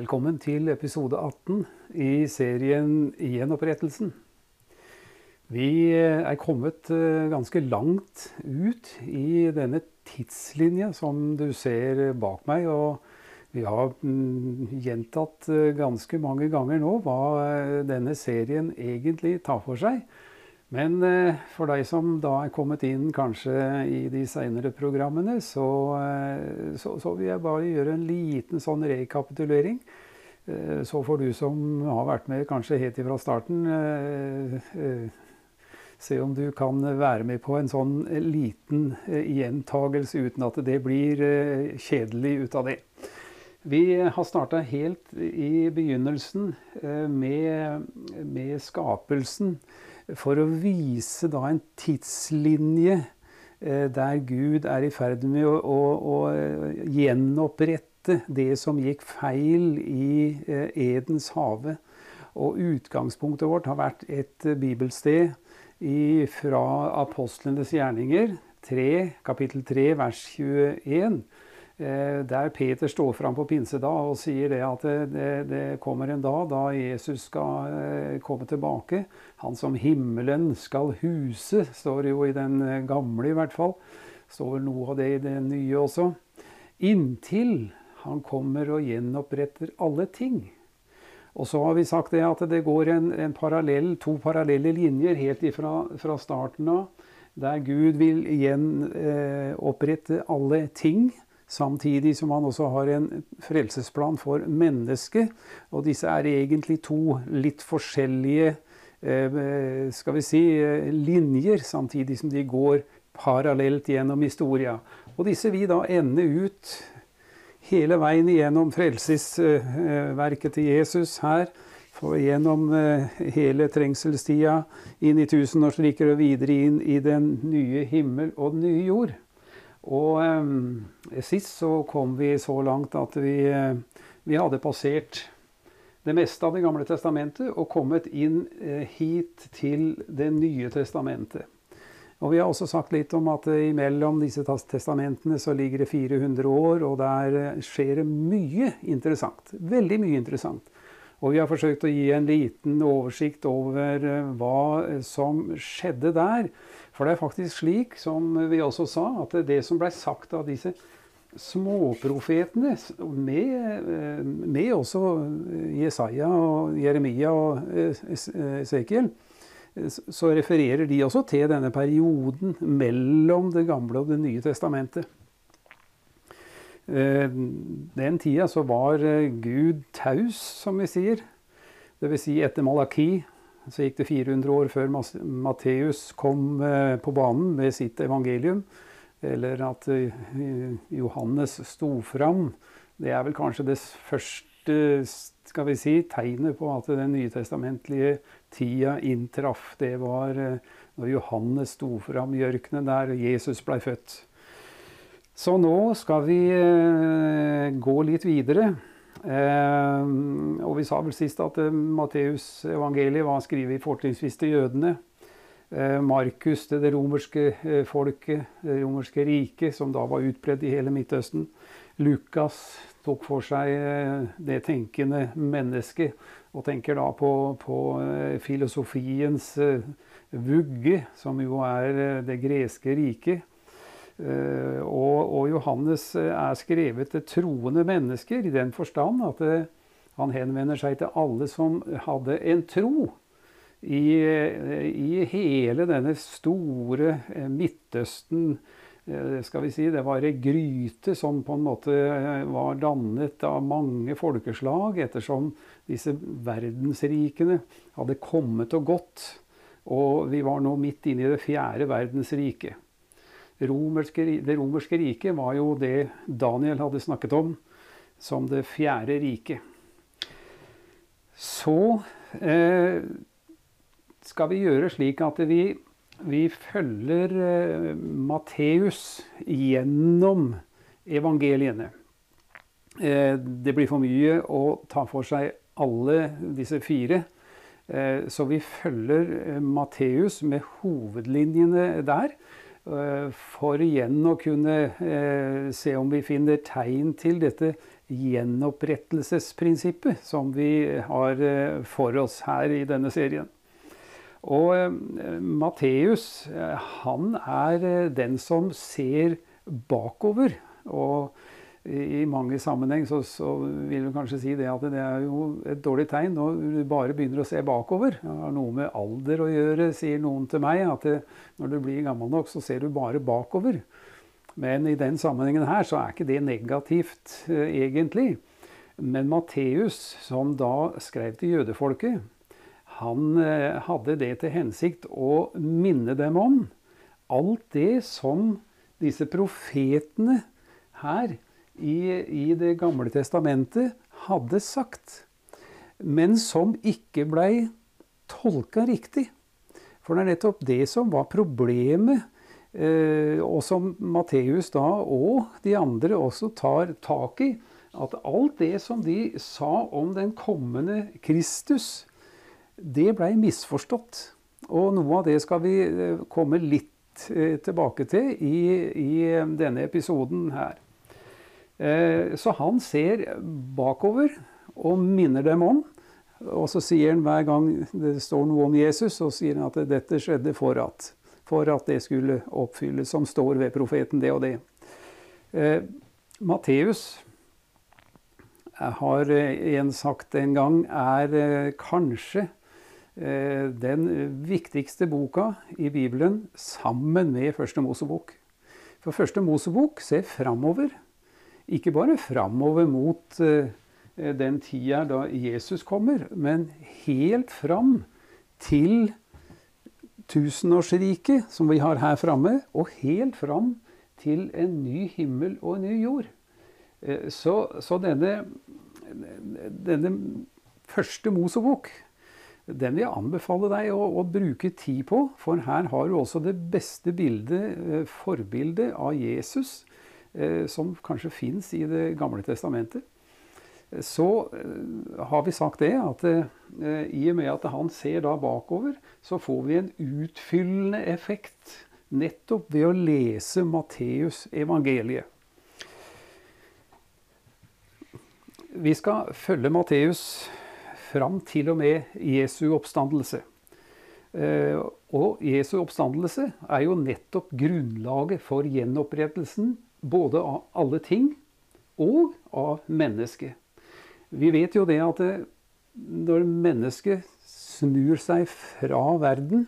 Velkommen til episode 18 i serien Gjenopprettelsen. Vi er kommet eh, ganske langt ut i denne tidslinja som du ser bak meg. Og vi har mm, gjentatt eh, ganske mange ganger nå hva eh, denne serien egentlig tar for seg. Men eh, for deg som da er kommet inn kanskje i de seinere programmene, så, eh, så, så, vil jeg bare gjøre en liten sånn rekapitulering. Eh, så får du som har vært med kanskje helt ifra starten, se om du kan være med på en sånn liten gjentagelse uten at det blir kjedelig ut av det. Vi har starta helt i begynnelsen med, med skapelsen for å vise da en tidslinje eh, der Gud er i ferd med å, å, å, eh, gjenopprette det som gikk feil i eh, Edens hage. Og utgangspunktet vårt har vært et bibelsted fra apostlenes gjerninger, 3, kapittel 3, vers 21 Eh, der Peter står fram på pinsedag og sier det at det, det, det, kommer en dag da Jesus skal eh, komme tilbake. Han som himmelen skal huse, står det jo i den eh, gamle i hvert fall. Står noe av det i den nye også. Inntil han kommer og gjenoppretter alle ting. Og så har vi sagt det at det går en, en parallell, to parallelle linjer helt ifra fra starten av, der Gud vil gjenopprette eh, alle ting. Samtidig som han også har en frelsesplan for mennesket. Og disse er egentlig to litt forskjellige eh, skal vi si, eh, linjer, samtidig som de går parallelt gjennom historia. Og disse vil da ende ut hele veien igjennom frelsesverket til Jesus her. Gjennom eh, hele trengselstida, inn i tusenårsriket og videre inn i den nye himmel og den nye jord. Og eh, sist så kom vi så langt at vi, eh, vi, hadde passert det meste av Det gamle testamentet og kommet inn eh, hit til Det nye testamentet. Og Vi har også sagt litt om at eh, imellom disse testamentene så ligger det 400 år, og der eh, skjer det mye interessant. Veldig mye interessant. Og vi har forsøkt å gi en liten oversikt over eh, hva som skjedde der. For det er faktisk slik, som vi også sa, at det som blei sagt av disse småprofetene, med, med, også Jesaja og Jeremia og Esekiel, så refererer de også til denne perioden mellom Det gamle og Det nye testamentet. Eh, den tida så var Gud taus, som vi sier. Dvs. Si etter Malaki så gikk det 400 år før Matteus kom eh, på banen med sitt evangelium. Eller at eh, Johannes sto fram. Det er vel kanskje det første skal vi si, tegnet på at den nytestamentlige tida inntraff. Det var eh, når Johannes sto fram i ørkenen der Jesus blei født. Så nå skal vi gå litt videre. Eh, og vi sa vel sist at eh, Matteus evangeliet var skrevet fortrinnsvis til jødene. Eh, Markus til det romerske eh, folket, det romerske riket, som da var utbredt i hele Midtøsten. Lukas tok for seg eh, det tenkende mennesket, og tenker da på, på eh, filosofiens vugge, som jo er det greske riket. Eh, og, og, Johannes eh, er skrevet til troende mennesker i den forstand at det, han henvender seg til alle som hadde en tro. I, i hele denne store Midtøsten skal vi si, Det var ei gryte som på en måte var dannet av mange folkeslag, ettersom disse verdensrikene hadde kommet og gått. Og vi var nå midt inne i det fjerde verdensriket romerske, det romerske riket var jo det Daniel hadde snakket om som det fjerde riket. Så eh, skal vi gjøre slik at vi, vi følger eh, Matteus gjennom evangeliene. Eh, det blir for mye å ta for seg alle disse fire. Eh, så vi følger eh, Matteus med hovedlinjene der. Eh, for igjen å kunne eh, se om vi finner tegn til dette gjenopprettelsesprinsippet som vi har eh, for oss her i denne serien. Og Matteus, han er den som ser bakover. Og i mange sammenheng så, så, vil du kanskje si det at det er jo et dårlig tegn når du bare begynner å se bakover. Det har noe med alder å gjøre, sier noen til meg. At det, når du blir gammel nok, så ser du bare bakover. Men i den sammenhengen her så er ikke det negativt, eh, egentlig. Men Matteus, som da skrev til jødefolket, han eh, hadde det til hensikt å minne dem om alt det som disse profetene her i, i Det gamle testamentet hadde sagt, men som ikke blei tolka riktig. For det er nettopp det som var problemet, eh, og som Matteus da og de andre også tar tak i. At alt det som de sa om den kommende Kristus, det blei misforstått. Og noe av det skal vi eh, komme litt eh, tilbake til i, i denne episoden her. Eh, så han ser bakover og minner dem om. Og så sier han hver gang det står noe om Jesus, så sier han at dette skjedde for at, for at det skulle oppfylles, som står ved profeten, det og det. Eh, Matteus har en sagt en gang er eh, kanskje eh, den viktigste boka i Bibelen sammen med Første Mosebok. For Første Mosebok ser framover ikke bare framover mot eh, den tida da Jesus kommer, men helt fram til tusenårsriket, som vi har her framme, og helt fram til en ny himmel og en ny jord. Eh, så, så denne, denne, første Mosebok den vil jeg anbefale deg å, å, bruke tid på, for her har du også det beste bildet, eh, forbildet av Jesus som kanskje fins i Det gamle testamentet, så eh, har vi sagt det at eh, i og med at han ser da bakover, så får vi en utfyllende effekt nettopp ved å lese Matteus evangeliet. Vi skal følge Matteus fram til og med Jesu oppstandelse. Og Jesu oppstandelse er jo nettopp grunnlaget for gjenopprettelsen både av alle ting og av mennesket. Vi vet jo det at det, når mennesket snur seg fra verden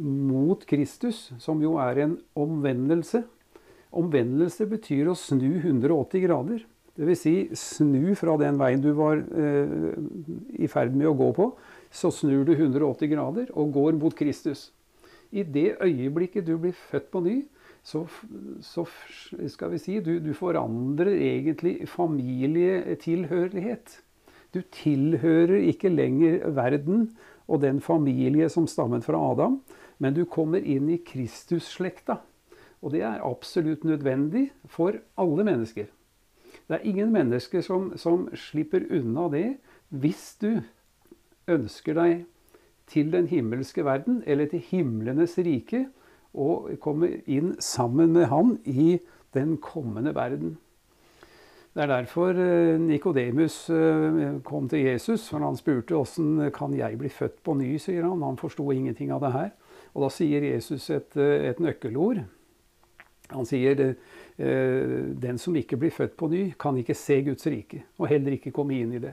mot Kristus, som jo er en omvendelse Omvendelse betyr å snu 180 grader. Dvs. Si, snu fra den veien du var eh, i ferd med å gå på. Så snur du 180 grader og går mot Kristus. I det øyeblikket du blir født på ny, så, så skal vi si du, du forandrer egentlig familietilhørighet. Du tilhører ikke lenger verden og den familie som stammet fra Adam, men du kommer inn i Kristusslekta. Og det er absolutt nødvendig for alle mennesker. Det er ingen mennesker som, som slipper unna det hvis du ønsker deg til den himmelske verden, eller til himlenes rike, og komme inn sammen med han i den kommende verden. Det er derfor eh, Nikodemus eh, kom til Jesus, for han spurte åssen kan jeg bli født på ny, sier han. Han forsto ingenting av det her. Og da sier Jesus et, eh, et nøkkelord. Han sier den som ikke blir født på ny, kan ikke se Guds rike, og heller ikke komme inn i det.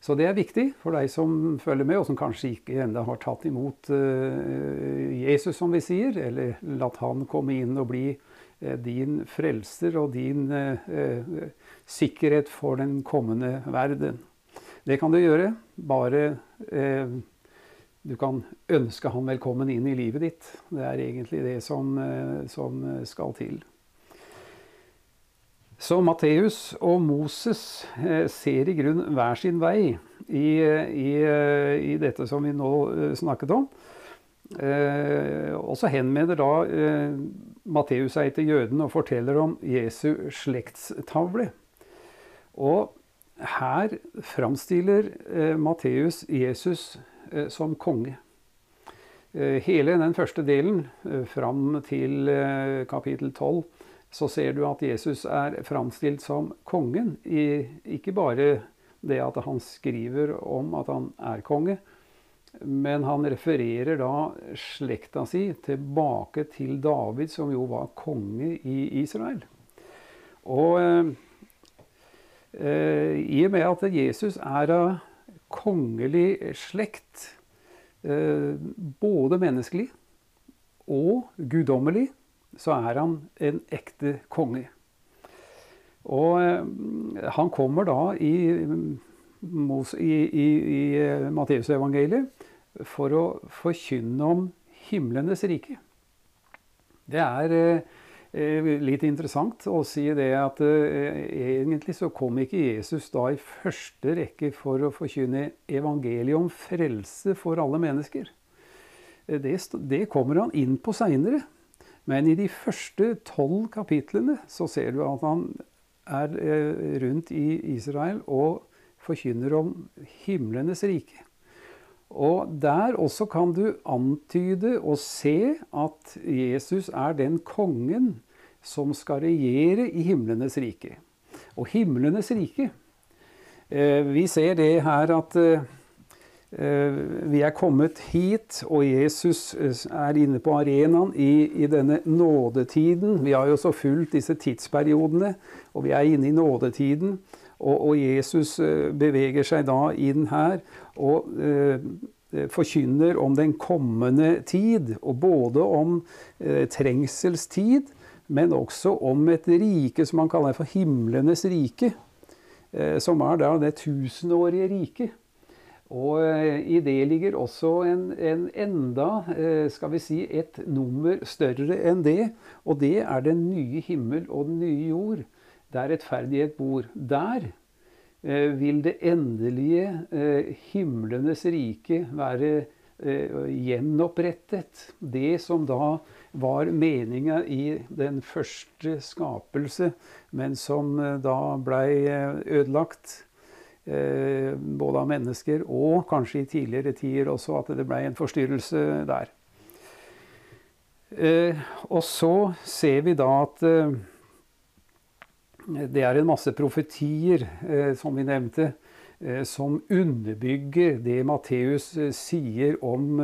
Så det er viktig for deg som følger med, og som kanskje ikke ennå har tatt imot uh, Jesus, som vi sier, eller latt han komme inn og bli uh, din frelser og din uh, sikkerhet for den kommende verden. Det kan du gjøre. Bare du kan ønske han velkommen inn i livet ditt. Det er egentlig det som, som skal til. Så Matteus og Moses eh, ser i grunn hver sin vei i, i, i dette som vi nå eh, snakket om. Eh, og så henvender da Matteus seg til jødene og forteller om Jesu slektstavle. Og her framstiller Matteus Jesus som konge. Hele den første delen, fram til kapittel 12, så ser du at Jesus er framstilt som kongen. I, ikke bare det at han skriver om at han er konge, men han refererer da slekta si tilbake til David, som jo var konge i Israel. Og eh, i og med at Jesus er av kongelig slekt, eh, både menneskelig og guddommelig, så er han en ekte konge. Og eh, han kommer da i, i, i, i eh, Matteusevangeliet for å forkynne om himlenes rike. Det er eh, litt interessant å si det at egentlig så kom ikke Jesus da i første rekke for å forkynne evangeliet om frelse for alle mennesker. Det, det kommer han inn på seinere. Men i de første tolv kapitlene så ser du at han er eh, rundt i Israel og forkynner om himlenes rike. Og der også kan du antyde og se at Jesus er den kongen som skal regjere i himlenes rike. Og himlenes rike eh, Vi ser det her at eh, vi er kommet hit, og Jesus eh, er inne på arenaen i, i, denne nådetiden. Vi har jo så fulgt disse tidsperiodene, og vi er inne i nådetiden. Og, og Jesus eh, beveger seg da inn her og eh, forkynner om den kommende tid. Og både om eh, trengselstid, men også om et rike som han kaller for himlenes rike. Eh, som er da det tusenårige riket. Og eh, i det ligger også en, en, enda, eh, skal vi si, et nummer større enn det. Og det er den nye himmel og den nye jord, der rettferdighet bor. Der eh, vil det endelige himlenes rike være gjenopprettet. Det som da var meninga i den første skapelse, men som da blei ødelagt Eh, både av mennesker og kanskje i tidligere tider også at det ble en forstyrrelse der. Eh, og så ser vi da at eh, det er en masse profetier, som vi nevnte, som underbygger det Matteus sier om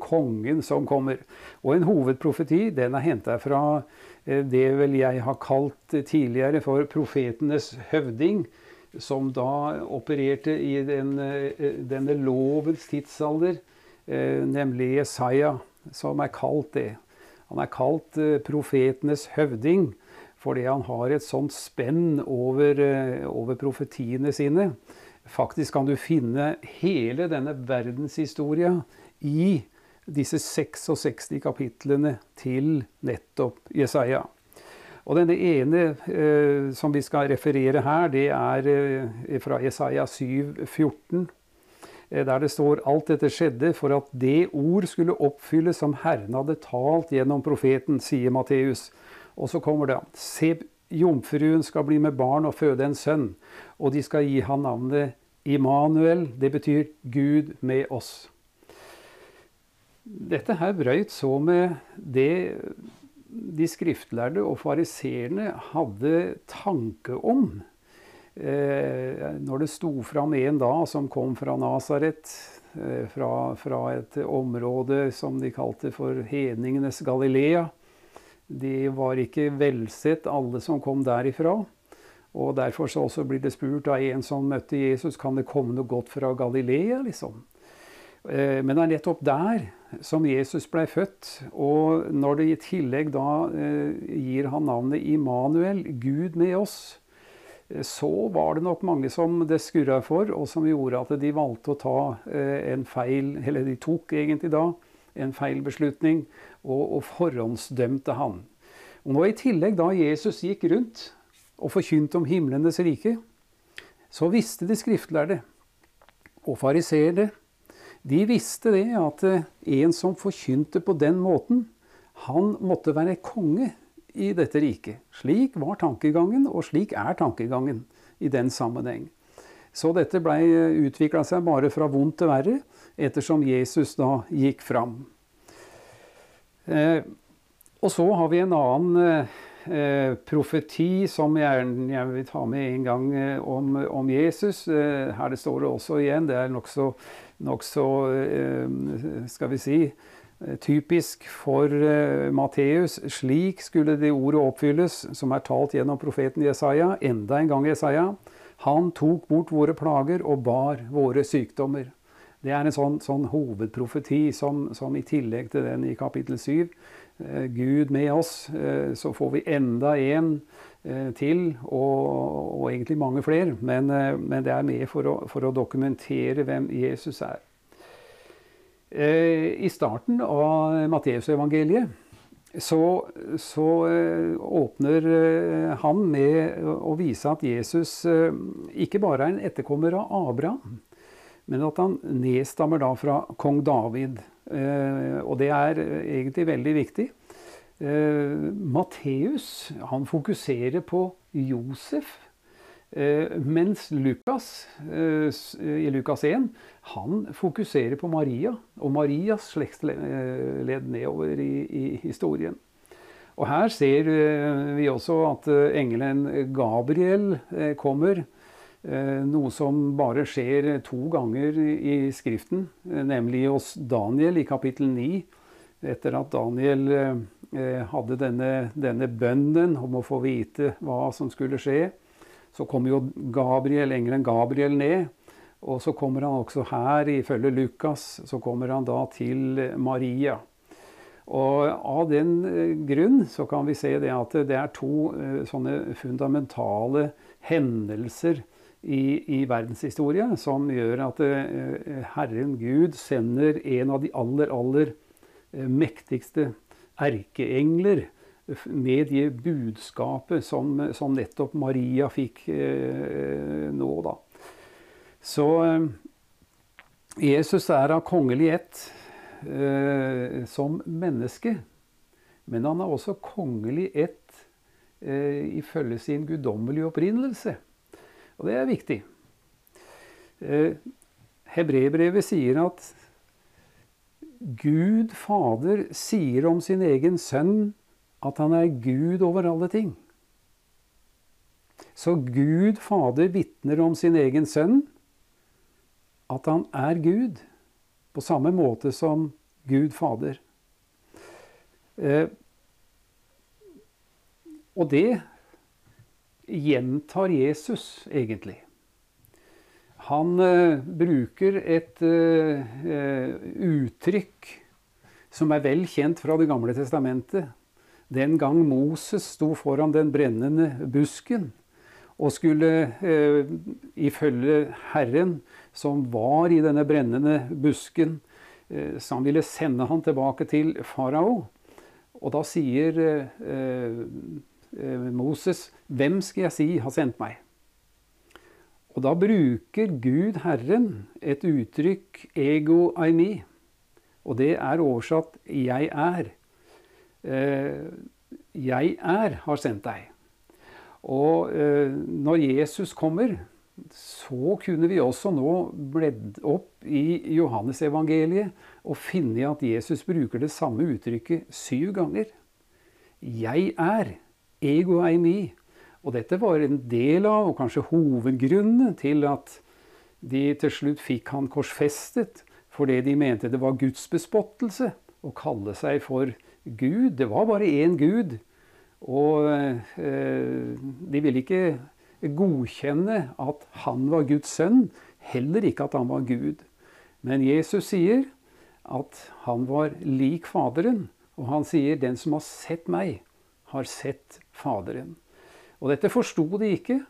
kongen som kommer. Og en hovedprofeti den er henta fra det vel jeg har kalt tidligere for profetenes høvding, som da opererte i den, eh, denne lovens tidsalder, eh, nemlig Jesaja, som er kalt det. Han er kalt eh, profetenes høvding fordi han har et sånt spenn over, over profetiene sine. Faktisk kan du finne hele denne verdenshistoria i disse 66 kapitlene til nettopp Jesaja. Og denne ene eh, som vi skal referere her, det er eh, fra Jesaja 7, 14, eh, der det står alt dette skjedde for at det ord skulle oppfylles som Herren hadde talt gjennom profeten, sier Matteus. Og så kommer det Se, jomfruen skal bli med barn og føde en sønn, og de skal gi han navnet Immanuel. Det betyr Gud med oss. Dette her brøyt så med det de skriftlærde og fariseerne hadde tanke om. Eh, når det sto fram en da som kom fra Nasaret, eh, fra, fra, et område som de kalte for hedningenes Galilea. De var ikke velsett, alle som kom derifra. Og Derfor så også blir det spurt av en som møtte Jesus, kan det komme noe godt fra Galilea. liksom? Eh, men det er nettopp der som Jesus ble født. Og når det i tillegg da eh, gir han navnet Immanuel, Gud med oss, eh, så var det nok mange som det skurra for, og som gjorde at de valgte å ta en feil Eller de tok egentlig da en feil beslutning, og, og forhåndsdømte han. Og når i tillegg da Jesus gikk rundt og forkynte om himlenes rike, så visste de skriftlærde og fariseerne de visste det at eh, en som forkynte på den måten, han måtte være konge i dette riket. Slik var tankegangen, og slik er tankegangen i den sammenheng. Så dette eh, utvikla seg bare fra vondt til verre, ettersom Jesus da gikk fram. Eh, og så har vi en annen, eh, profeti som jeg, jeg, vil ta med en gang eh, om, om, Jesus. Eh, her det står det også igjen. Det er nokså nok så, eh, skal vi si, eh, typisk for eh, Matteus. Slik skulle det ordet oppfylles som er talt gjennom profeten Jesaja. Enda en gang Jesaja. Han tok bort våre plager og bar våre sykdommer. Det er en sånn, sånn hovedprofeti som, som, i tillegg til den i kapittel 7 Eh, Gud med oss, eh, så får vi enda en eh, til, og, og egentlig mange flere. Men, men, det er med for å, for å dokumentere hvem Jesus er. I starten av Matteusevangeliet så, så åpner han med å vise at Jesus ikke bare er en etterkommer av Abraham, men at han nedstammer da fra kong David. Eh, og det er egentlig veldig viktig. Eh, Matteus han fokuserer på Josef. Eh, mens Lukas i Lukas 1 han fokuserer på Maria og Marias slektsledd nedover i, i historien. Og her ser vi også at engelen Gabriel kommer Eh, noe som bare skjer to ganger i Skriften, eh, nemlig hos Daniel i kapittel 9. Etter at Daniel eh, hadde denne, denne bønnen om å få vite hva som skulle skje, så kommer jo Gabriel, engelen Gabriel ned. Og så kommer han også her, ifølge Lukas, så kommer han da til Maria. Og av den grunn så kan vi se det at det er to sånne fundamentale hendelser i, i verdenshistorie som gjør at eh, Herren Gud sender en av de aller, aller eh, mektigste erkeengler med det budskapet som, som nettopp Maria fikk eh, nå, da. Så eh, Jesus er av kongelig ett eh, som menneske. Men han er også kongelig ett eh, ifølge sin guddommelige opprinnelse. Og det er viktig. Hebreerbrevet Hebrebrevet sier at Gud Fader sier om sin egen sønn at han er Gud over alle ting. Så Gud Fader vitner om sin egen sønn at han er Gud, på samme måte som Gud Fader. Eh, og det gjentar Jesus, egentlig. Han uh, bruker et uh, uttrykk som er vel kjent fra Det gamle testamentet. Den gang Moses sto foran den brennende busken og skulle, eh, ifølge Herren, som var i denne brennende busken, så han ville sende han tilbake til farao. Og da sier Eh, Moses, 'Hvem skal jeg si har sendt meg?' Og da bruker Gud, Herren, et uttrykk 'ego aimi'. Og det er oversatt 'jeg er'. Eh, 'Jeg er har sendt deg'. Og eh, når Jesus kommer, så kunne vi også nå bledd opp i Johannesevangeliet og finne at Jesus bruker det samme uttrykket syv ganger. 'Jeg er' ego eimi. Og dette var en del av, og kanskje hovedgrunnen til at de til slutt fikk han korsfestet, fordi de mente det var Guds bespottelse å kalle seg for Gud. Det var bare én Gud. Og eh, de ville ikke godkjenne at han var Guds sønn, heller ikke at han var Gud. Men Jesus sier at han var lik Faderen, og han sier 'den som har sett meg, har sett Faderen. Og dette forsto de ikke.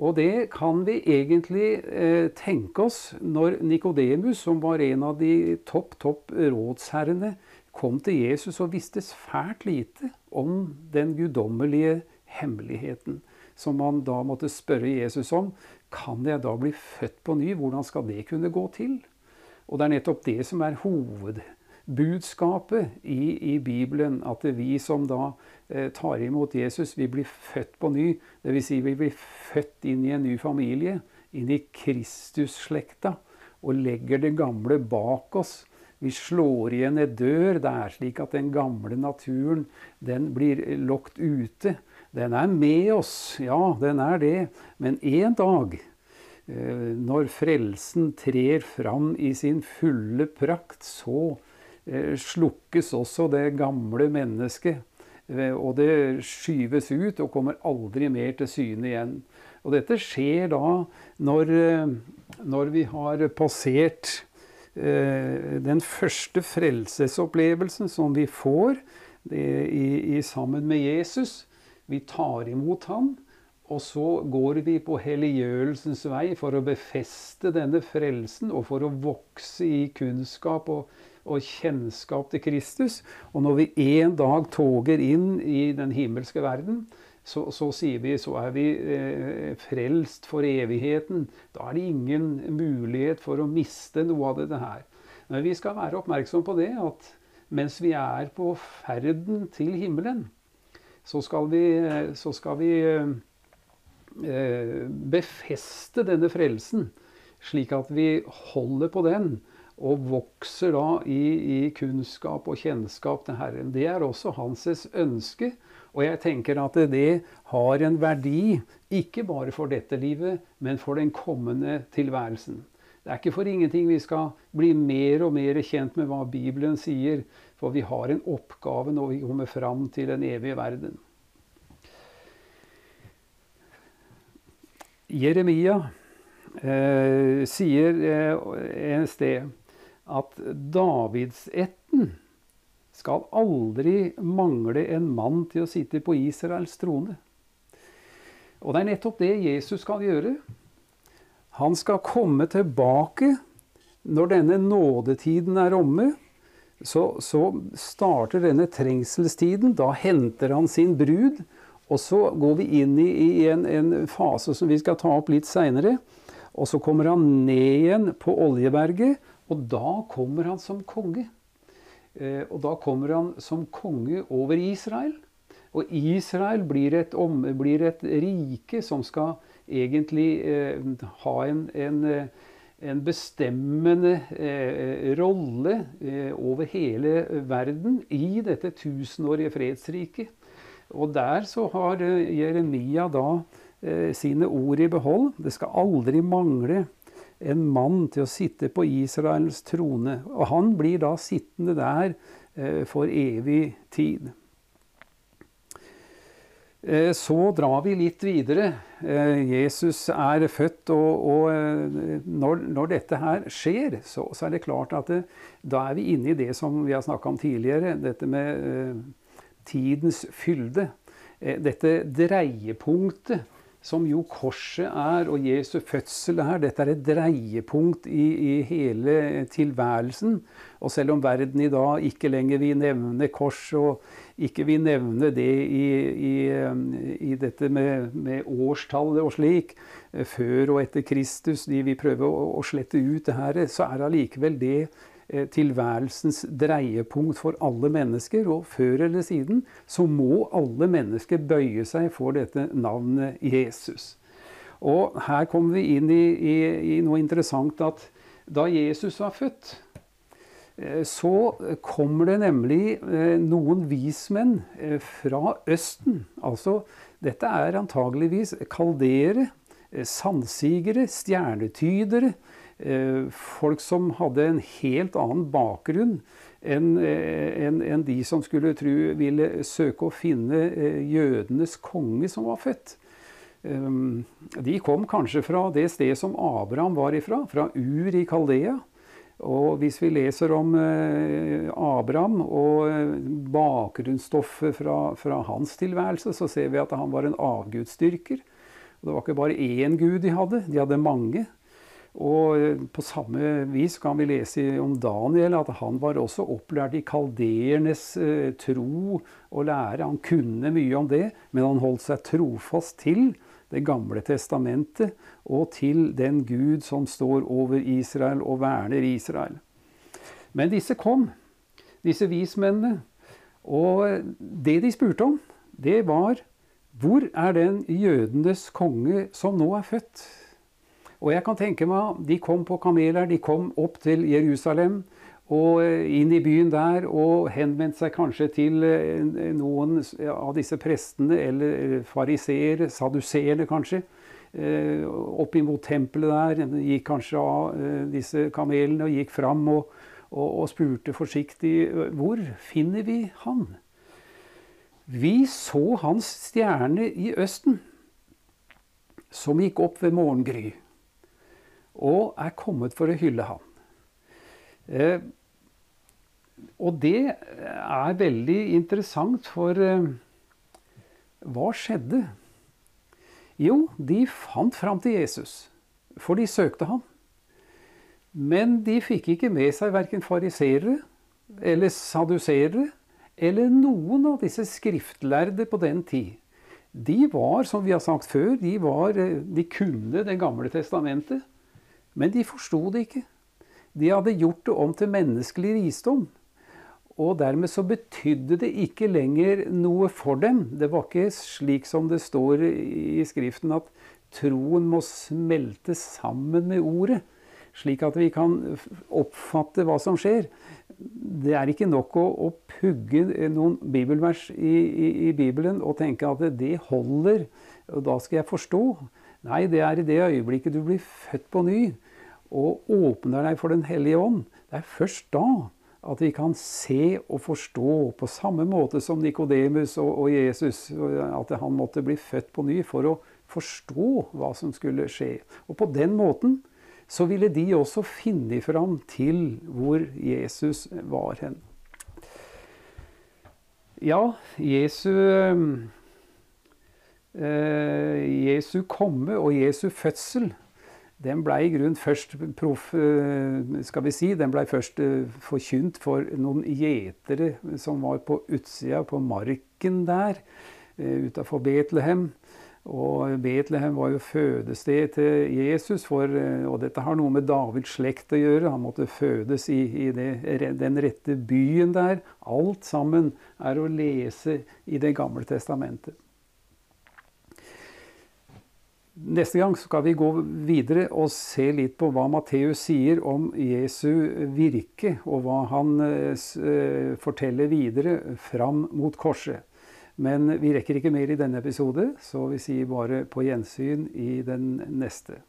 Og det kan vi egentlig eh, tenke oss når Nikodemus, som var en av de topp, topp rådsherrene, kom til Jesus og visste fælt lite om den guddommelige hemmeligheten. Som han da måtte spørre Jesus om. Kan jeg da bli født på ny? Hvordan skal det kunne gå til? Og det er nettopp det som er hoved budskapet i, i, Bibelen at vi som da eh, tar imot Jesus, vi blir født på ny. Dvs. Si vi blir født inn i en ny familie, inn i Kristusslekta, og legger det gamle bak oss Vi slår igjen en dør Det er slik at den gamle naturen den blir lokt ute. Den er med oss, ja, den er det. Men en dag, eh, når frelsen trer fram i sin fulle prakt, så eh, slukkes også det gamle mennesket. Eh, og det skyves ut og kommer aldri mer til syne igjen. Og dette skjer da når, når vi har passert Eh, den første frelsesopplevelsen som vi får i, i, sammen med Jesus. Vi tar imot ham, og så går vi på helliggjørelsens vei for å befeste denne frelsen og for å vokse i kunnskap og, og kjennskap til Kristus. Og når vi en dag toger inn i den himmelske verden, så, så, sier vi så er vi eh, frelst for evigheten. Da er det ingen mulighet for å miste noe av dette her. Men vi skal være oppmerksom på det at mens vi er på ferden til himmelen, så skal vi, så skal vi eh, befeste denne frelsen, slik at vi holder på den og vokser da i, i kunnskap og kjennskap til Herren. Det er også hans ønske. Og jeg tenker at det har en verdi, ikke bare for dette livet, men for den kommende tilværelsen. Det er ikke for ingenting vi skal bli mer og mer kjent med hva Bibelen sier, for vi har en oppgave når vi kommer fram til den evige verden. Jeremia eh, sier eh, en sted at Davidsetten skal aldri mangle en mann til å sitte på Israels trone. Og det er nettopp det Jesus skal gjøre. Han skal komme tilbake når denne nådetiden er omme. Så, så starter denne trengselstiden. Da henter han sin brud. Og så går vi inn i, i en, en, fase som vi skal ta opp litt seinere. Og så kommer han ned igjen på Oljeberget, og da kommer han som konge. Eh, og da kommer han som konge over Israel. Og Israel blir et, om, blir et rike som skal egentlig eh, ha en, en, en bestemmende eh, rolle eh, over hele verden i dette tusenårige fredsriket. Og der så har eh, Jeremia da eh, sine ord i behold. Det skal aldri mangle en mann til å sitte på Israels trone. Og han blir da sittende der eh, for evig tid. Eh, så drar vi litt videre. Eh, Jesus er født, og, og når, når, dette her skjer, så, så, er det klart at det, da er vi inne i det som vi har snakka om tidligere, dette med tidens fylde. Dette dreiepunktet som jo korset er, og Jesu fødsel er. Dette er et dreiepunkt i, i, hele tilværelsen. Og selv om verden i dag ikke lenger vil nevne kors, og ikke vil nevne det i, i, i dette med, med, årstallet og slik, før og etter Kristus, de vil prøve å, å slette ut det her, så er allikevel det Eh, tilværelsens dreiepunkt for alle mennesker. Og før eller siden så må alle mennesker bøye seg for dette navnet Jesus. Og her kommer vi inn i, i, i noe interessant at da Jesus var født, eh, så kommer det nemlig eh, noen vismenn fra Østen. Altså, dette er antageligvis kaldere, sandsigere, stjernetydere, Eh, folk som hadde en helt annen bakgrunn enn eh, en, en de som skulle tro ville søke å finne eh, jødenes konge som var født. De kom kanskje fra det stedet som Abraham var ifra, fra Ur i Kaldea. Og hvis vi leser om Abraham og bakgrunnsstoffet fra, fra, hans tilværelse, så ser vi at han var en avgudsdyrker. Det var ikke bare én gud de hadde, de hadde mange. Og eh, på samme vis kan vi lese om Daniel at han var også opplært i kaldeernes eh, tro og lære. Han kunne mye om det, men han holdt seg trofast til Det gamle testamentet og til den Gud som står over Israel og verner Israel. Men disse kom, disse vismennene. Og det de spurte om, det var hvor er den jødenes konge som nå er født? Og jeg kan tenke meg, De kom på kameler, de kom opp til Jerusalem. og inn i byen der og henvendte seg kanskje til noen av disse prestene, eller fariseere, saduseerne kanskje. Opp imot tempelet der. Gikk kanskje av disse kamelene og gikk fram og, og, og spurte forsiktig hvor finner vi han? Vi så hans stjerne i Østen, som gikk opp ved morgengry, og er kommet for å hylle ham. Eh, og det er veldig interessant, for eh, hva skjedde? Jo, de fant fram til Jesus, for de søkte ham. Men de fikk ikke med seg verken fariserere eller saduserere eller noen av disse skriftlærde på den tid. De var, som vi har sagt før, de, var, eh, de kunne Det gamle testamentet. Men de forsto det ikke. De hadde gjort det om til menneskelig visdom. Og dermed så betydde det ikke lenger noe for dem. Det var ikke slik som det står i Skriften, at troen må smelte sammen med ordet. Slik at vi kan oppfatte hva som skjer. Det er ikke nok å, å pugge noen bibelvers i, i, i, Bibelen og tenke at det holder, og da skal jeg forstå. Nei, det er i det øyeblikket du blir født på ny og åpner deg for Den hellige ånd. Det er først da at vi kan se og forstå på samme måte som Nikodemus og, og, Jesus, at han måtte bli født på ny for å forstå hva som skulle skje. Og på den måten så ville de også finne fram til hvor Jesus var hen. Ja, Jesu, eh, Jesu komme og Jesu fødsel den ble i grunn først proff, eh, skal vi si, den ble først eh, forkynt for noen gjetere som var på utsida, på marken der, eh, utafor Betlehem. Og Betlehem var jo fødested til Jesus, for, og dette har noe med Davids slekt å gjøre. Han måtte fødes i, i det, den rette byen der. Alt sammen er å lese i Det gamle testamentet. Neste gang skal vi gå videre og se litt på hva Matteus sier om Jesu virke, og hva han eh, forteller videre fram mot korset. Men vi rekker ikke mer i denne episode, så vi sier bare på gjensyn i den neste.